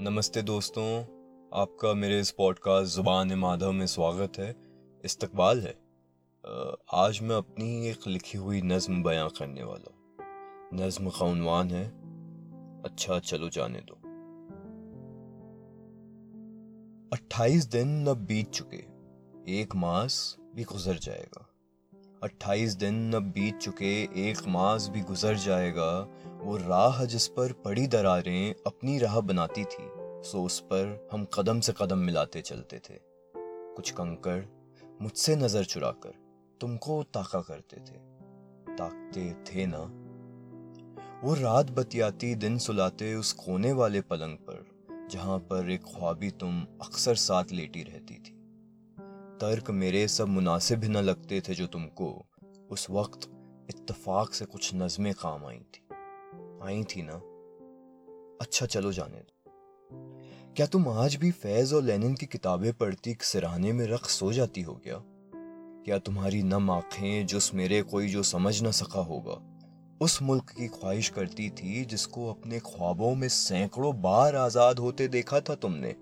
नमस्ते दोस्तों, आपका मेरे इस पॉडकास्ट ज़ुबान माधव में स्वागत है। इस्तकबाल है। आज मैं अपनी एक लिखी हुई नज़म बयां करने वाला हूँ। नज़म का उनवान है। अच्छा चलो जाने दो। अट्ठाईस दिन अब बीत चुके। एक मास भी गुजर जाएगा। अट्ठाईस दिन अब बीत चुके, एक मास भी गुजर जाएगा। वो राह जिस पर पड़ी दरारें, अपनी राह बनाती थी। सो उस पर हम कदम से कदम मिलाते चलते थे। कुछ कंकड़ मुझसे नज़र चुराकर तुमको ताका करते थे। ताकते थे ना? वो रात बतियाती दिन सुलाते उस कोने वाले पलंग पर, जहाँ पर एक ख्वाबी तुम अक्सर साथ लेटी रहती थी। तर्क मेरे सब मुनासिब ही न लगते थे जो तुमको। उस वक्त इत्तेफाक से कुछ नज़में काम आई थी। आई थी ना? अच्छा चलो जाने दो। क्या तुम आज भी फैज और लेनिन की किताबें पढ़ती सिराने में रख सो जाती हो क्या? क्या तुम्हारी नम आँखें जुस मेरे कोई जो समझ ना सका होगा, उस मुल्क की ख्वाहिश करती थी जिसको अपने ख्वाबों में सैकड़ों बार आज़ाद होते देखा था तुमने?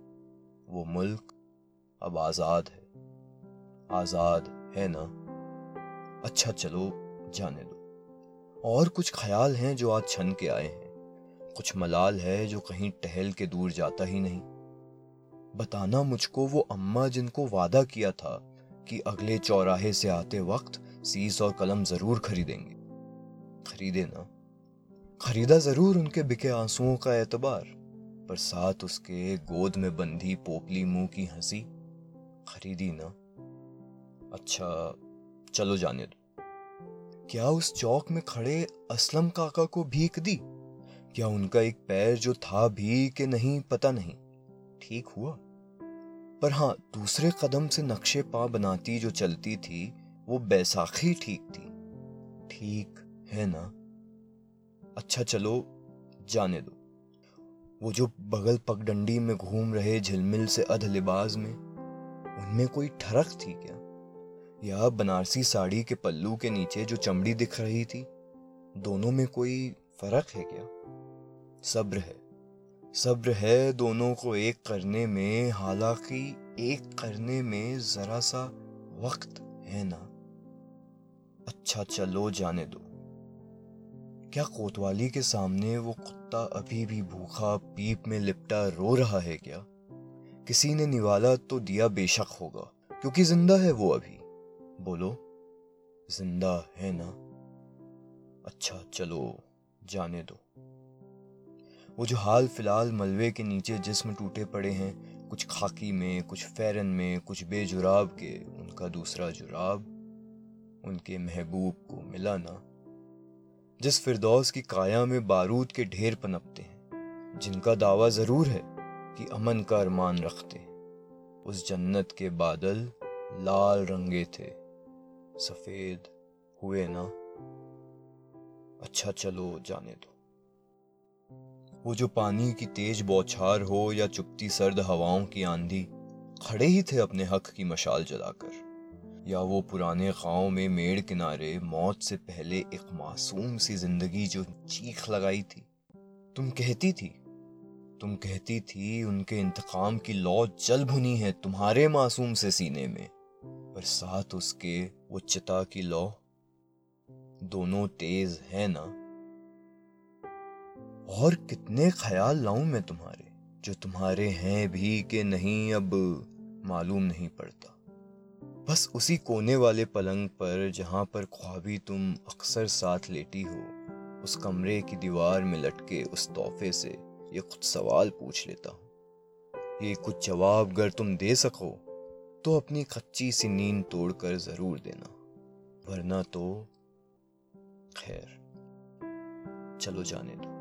वो मुल्क अब आज़ाद है। आज़ाद है ना? अच्छा चलो, जाने दो। और कुछ ख्याल हैं जो आज छन के आए हैं? कुछ मलाल है जो कहीं टहल के दूर जाता ही नहीं। बताना मुझको वो अम्मा जिनको वादा किया था कि अगले चौराहे से आते वक्त सीस और कलम ज़रूर खरीदेंगे। खरीदे ना। खरीदा ज़रूर उनके बिके आंसुओं का एतबार, पर साथ उसके गोद में बंधी पोपली मुँह की हँसी। खरीदी ना। अच्छा चलो जाने दो। क्या उस चौक में खड़े असलम काका को भीख दी? क्या उनका एक पैर जो था भी कि नहीं, पता नहीं? ठीक हुआ। पर हाँ दूसरे कदम से नक्शे पा बनाती जो चलती थी, वो बैसाखी ठीक थी। ठीक है ना? अच्छा चलो जाने दो। वो जो बगल पगडंडी में घूम रहे झिलमिल से अध लिबास में, उनमें कोई ठरक थी क्या? या बनारसी साड़ी के पल्लू के नीचे जो चमड़ी दिख रही थी, दोनों में कोई फ़र्क है क्या? सब्र है। सब्र है दोनों को एक करने में, हालाँकि एक करने में जरा सा वक्त है ना। अच्छा चलो जाने दो। क्या कोतवाली के सामने वो कुत्ता अभी भी भूखा पीप में लिपटा रो रहा है क्या? किसी ने निवाला तो दिया बेशक होगा, क्योंकि ज़िंदा है वो अभी। बोलो, ज़िंदा है ना? अच्छा चलो, जाने दो। वो जो हाल फ़िलहाल मलबे के नीचे जिस्म टूटे पड़े हैं, कुछ खाकी में, कुछ फैरन में, कुछ बेजुराब के, उनका दूसरा जुराब, उनके महबूब को मिला ना? जिस फिरदौस की काया में बारूद के ढेर पनपते हैं, जिनका दावा ज़रूर है कि अमन का अरमान रखते उस जन्नत के बादल लाल रंगे थे। सफ़ेद हुए ना अच्छा चलो जाने दो। वो जो पानी की तेज बौछार हो या चुपती सर्द हवाओं की आंधी, खड़े ही थे अपने हक की मशाल जलाकर। या वो पुराने गाँव में मेड़ किनारे मौत से पहले एक मासूम सी ज़िंदगी जो चीख लगाई थी। तुम कहती थी, तुम कहती थी, उनके इंतकाम की लौ जल भुनी है तुम्हारे मासूम से सीने में। पर साथ उसके, वो चिता की लौ। दोनों तेज है ना? और कितने ख्याल लाऊं मैं तुम्हारे, जो तुम्हारे हैं भी के नहीं अब मालूम नहीं पड़ता। बस उसी कोने वाले पलंग पर जहाँ पर ख्वाबी तुम अक्सर साथ लेटी हो, उस कमरे की दीवार में लटके उस तोहफे से ये कुछ सवाल पूछ लेता हूँ। ये कुछ जवाब अगर तुम दे सको तो अपनी कच्ची सी नींद तोड़कर ज़रूर देना वरना तो खैर चलो जाने दो।